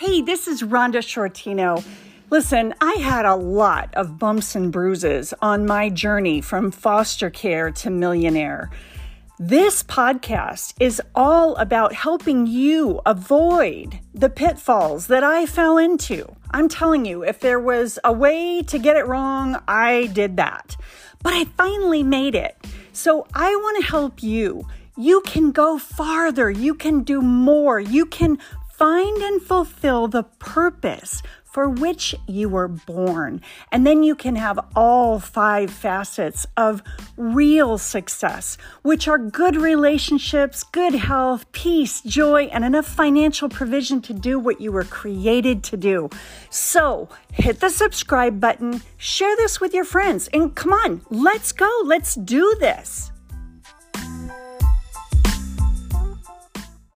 Hey, this is Rhonda Sciortino. Listen, I had a lot of bumps and bruises on my journey from foster care to millionaire. This podcast is all about helping you avoid the pitfalls that I fell into. I'm telling you, if there was a way to get it wrong, I did that. But I finally made it. So I want to help you. You can go farther, you can do more, you can find and fulfill the purpose for which you were born. And then you can have all five facets of real success, which are good relationships, good health, peace, joy, and enough financial provision to do what you were created to do. So hit the subscribe button, share this with your friends, and come on, let's go. Let's do this.